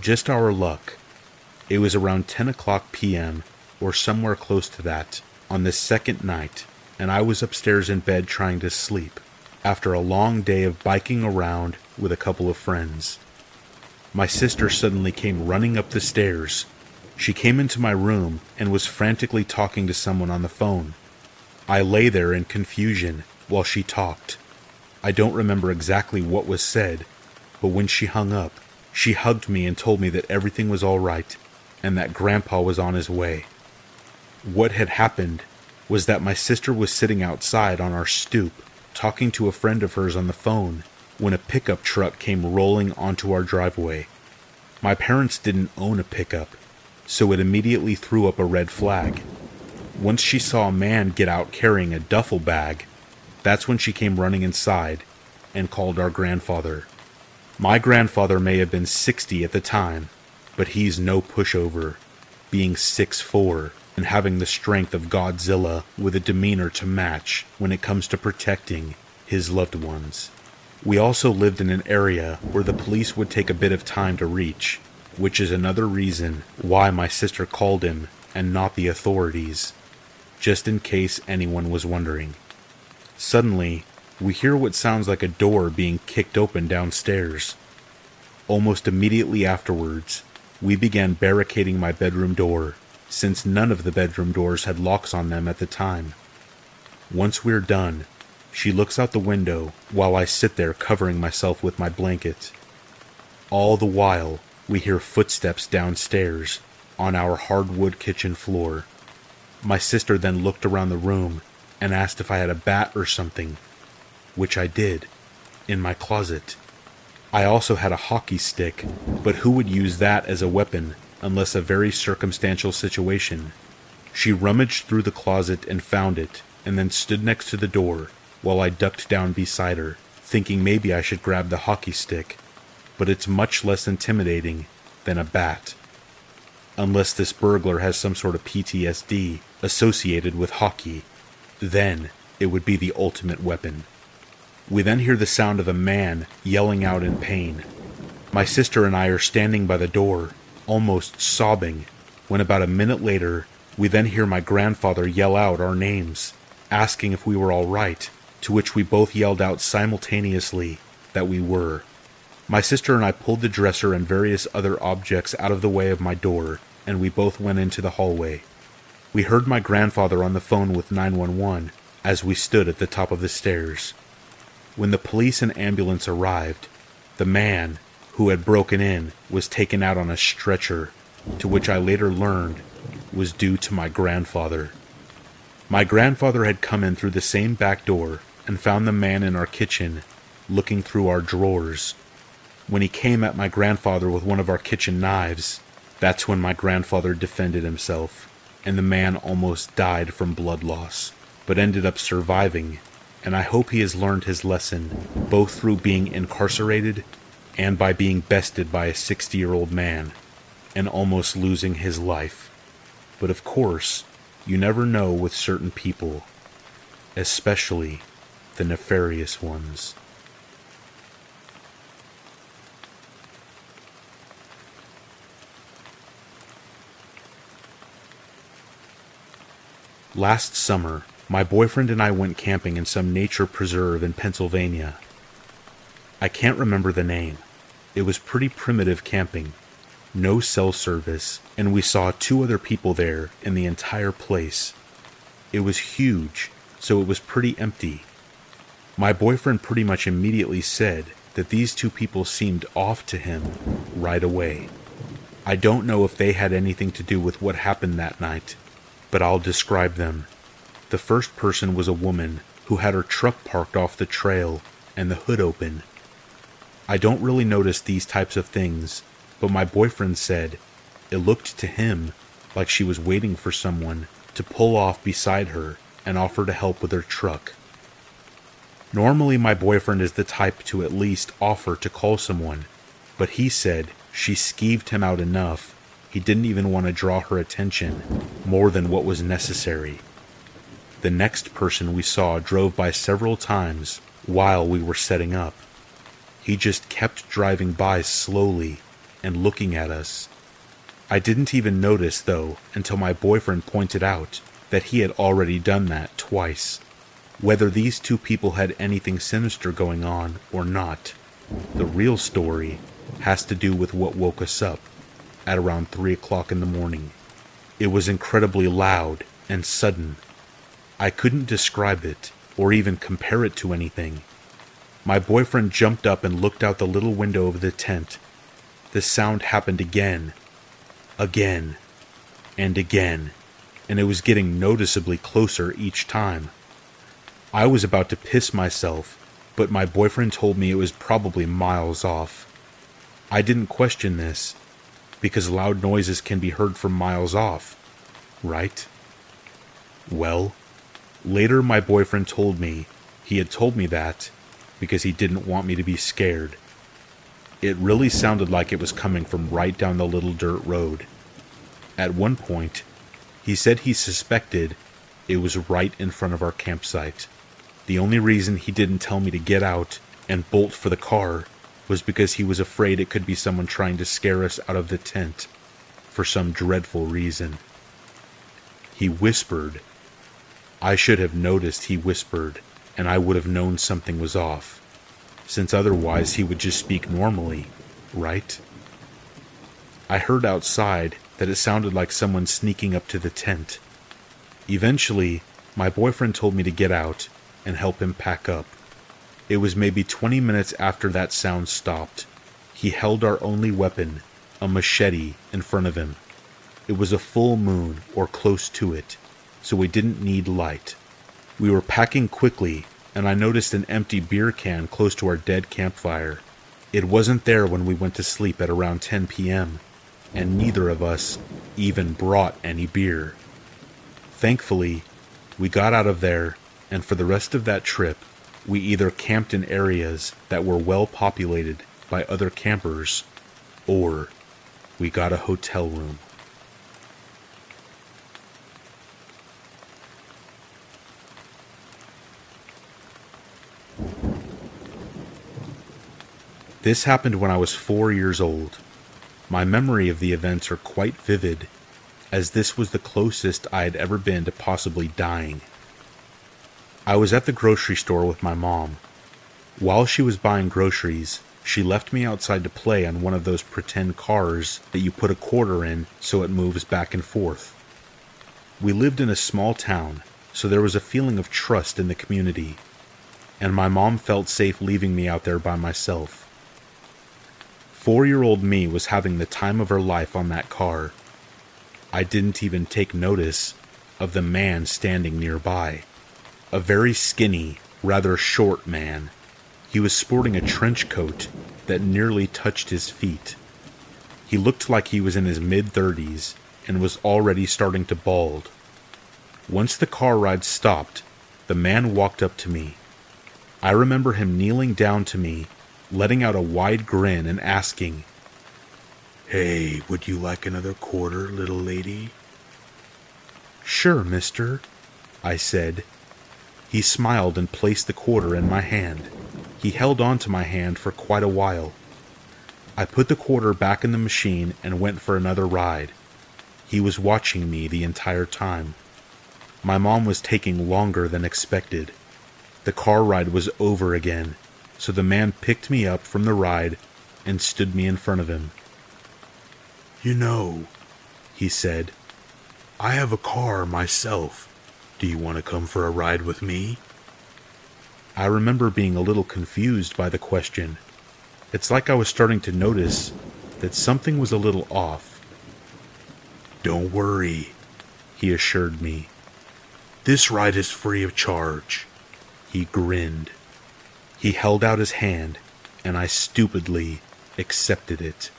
Just our luck. It was around 10 o'clock p.m., or somewhere close to that, on this second night, and I was upstairs in bed trying to sleep after a long day of biking around with a couple of friends. My sister suddenly came running up the stairs. She came into my room and was frantically talking to someone on the phone. I lay there in confusion while she talked. I don't remember exactly what was said, but when she hung up, she hugged me and told me that everything was all right and that Grandpa was on his way. What had happened was that my sister was sitting outside on our stoop talking to a friend of hers on the phone when a pickup truck came rolling onto our driveway. My parents didn't own a pickup, so it immediately threw up a red flag. Once she saw a man get out carrying a duffel bag, that's when she came running inside and called our grandfather. My grandfather may have been 60 at the time, but he's no pushover, being 6'4 and having the strength of Godzilla with a demeanor to match when it comes to protecting his loved ones. We also lived in an area where the police would take a bit of time to reach, which is another reason why my sister called him and not the authorities, just in case anyone was wondering. Suddenly, we hear what sounds like a door being kicked open downstairs. Almost immediately afterwards, we began barricading my bedroom door, since none of the bedroom doors had locks on them at the time. Once we're done, she looks out the window while I sit there covering myself with my blanket. All the while, we hear footsteps downstairs on our hardwood kitchen floor. My sister then looked around the room and asked if I had a bat or something, which I did, in my closet. I also had a hockey stick, but who would use that as a weapon unless a very circumstantial situation? She rummaged through the closet and found it, and then stood next to the door while I ducked down beside her, thinking maybe I should grab the hockey stick, but it's much less intimidating than a bat. Unless this burglar has some sort of PTSD associated with hockey, then it would be the ultimate weapon. We then hear the sound of a man yelling out in pain. My sister and I are standing by the door, almost sobbing, when about a minute later, we then hear my grandfather yell out our names, asking if we were all right, to which we both yelled out simultaneously that we were. My sister and I pulled the dresser and various other objects out of the way of my door, and we both went into the hallway. We heard my grandfather on the phone with 911 as we stood at the top of the stairs. When the police and ambulance arrived, the man who had broken in was taken out on a stretcher, to which I later learned was due to my grandfather. My grandfather had come in through the same back door and found the man in our kitchen looking through our drawers. When he came at my grandfather with one of our kitchen knives, that's when my grandfather defended himself, and the man almost died from blood loss, but ended up surviving and I hope he has learned his lesson, both through being incarcerated and by being bested by a 60 year old man and almost losing his life. But of course, you never know with certain people, especially the nefarious ones. Last summer, my boyfriend and I went camping in some nature preserve in Pennsylvania. I can't remember the name. It was pretty primitive camping, no cell service, and we saw two other people there in the entire place. It was huge, so it was pretty empty. My boyfriend pretty much immediately said that these two people seemed off to him right away. I don't know if they had anything to do with what happened that night, but I'll describe them the first person was a woman who had her truck parked off the trail and the hood open. I don't really notice these types of things, but my boyfriend said it looked to him like she was waiting for someone to pull off beside her and offer to help with her truck. Normally, my boyfriend is the type to at least offer to call someone, but he said she skeeved him out enough he didn't even want to draw her attention more than what was necessary. The next person we saw drove by several times while we were setting up. He just kept driving by slowly and looking at us. I didn't even notice, though, until my boyfriend pointed out that he had already done that twice. Whether these two people had anything sinister going on or not, the real story has to do with what woke us up at around 3 o'clock in the morning. It was incredibly loud and sudden I couldn't describe it or even compare it to anything. My boyfriend jumped up and looked out the little window of the tent. The sound happened again, again, and again, and it was getting noticeably closer each time. I was about to piss myself but my boyfriend told me it was probably miles off. I didn't question this, because loud noises can be heard from miles off, right? Well, later my boyfriend told me he had told me that because he didn't want me to be scared. It really sounded like it was coming from right down the little dirt road. At one point, he said he suspected it was right in front of our campsite. The only reason he didn't tell me to get out and bolt for the car was because he was afraid it could be someone trying to scare us out of the tent for some dreadful reason. He whispered. I should have noticed he whispered, and I would have known something was off since otherwise he would just speak normally, right? I heard outside that it sounded like someone sneaking up to the tent. Eventually, my boyfriend told me to get out and help him pack up. It was maybe 20 minutes after that sound stopped. He held our only weapon, a machete, in front of him. It was a full moon, or close to it, so we didn't need light. We were packing quickly and I noticed an empty beer can close to our dead campfire. It wasn't there when we went to sleep at around 10 p.m., and neither of us even brought any beer. Thankfully, we got out of there, and for the rest of that trip, we either camped in areas that were well populated by other campers, or we got a hotel room. This happened when I was four years old. My memory of the events are quite vivid, as this was the closest I had ever been to possibly dying. I was at the grocery store with my mom. While she was buying groceries, she left me outside to play on one of those pretend cars that you put a quarter in so it moves back and forth. We lived in a small town, so there was a feeling of trust in the community, and my mom felt safe leaving me out there by myself. Four year old me was having the time of her life on that car. I didn't even take notice of the man standing nearby. A very skinny, rather short man. He was sporting a trench coat that nearly touched his feet. He looked like he was in his mid 30s and was already starting to bald. Once the car ride stopped, the man walked up to me. I remember him kneeling down to me letting out a wide grin and asking, Hey, would you like another quarter, little lady? Sure, mister, I said. He smiled and placed the quarter in my hand. He held on to my hand for quite a while. I put the quarter back in the machine and went for another ride. He was watching me the entire time. My mom was taking longer than expected. The car ride was over again, so the man picked me up from the ride and stood me in front of him. You know, he said, I have a car myself. Do you want to come for a ride with me? I remember being a little confused by the question. It's like I was starting to notice that something was a little off. Don't worry, he assured me. This ride is free of charge. He grinned. He held out his hand, and I stupidly accepted it.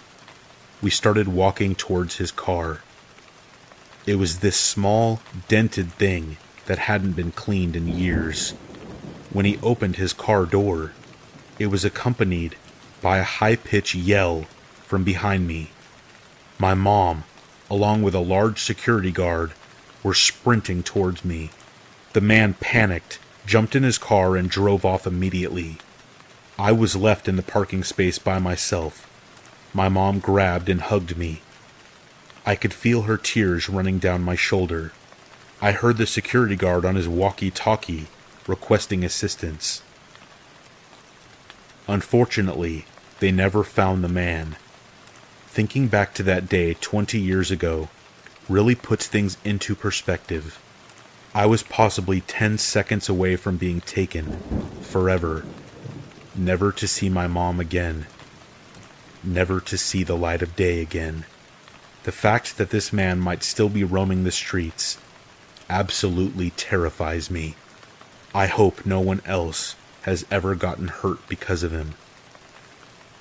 We started walking towards his car. It was this small, dented thing that hadn't been cleaned in years. When he opened his car door, it was accompanied by a high pitched yell from behind me. My mom, along with a large security guard, were sprinting towards me. The man panicked jumped in his car, and drove off immediately. I was left in the parking space by myself. My mom grabbed and hugged me. I could feel her tears running down my shoulder. I heard the security guard on his walkie talkie requesting assistance. Unfortunately, they never found the man. Thinking back to that day 20 years ago really puts things into perspective. I was possibly 10 seconds away from being taken forever, never to see my mom again, never to see the light of day again. The fact that this man might still be roaming the streets absolutely terrifies me. I hope no one else has ever gotten hurt because of him.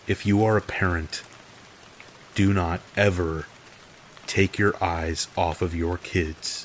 If you are a parent, do not ever take your eyes off of your kids.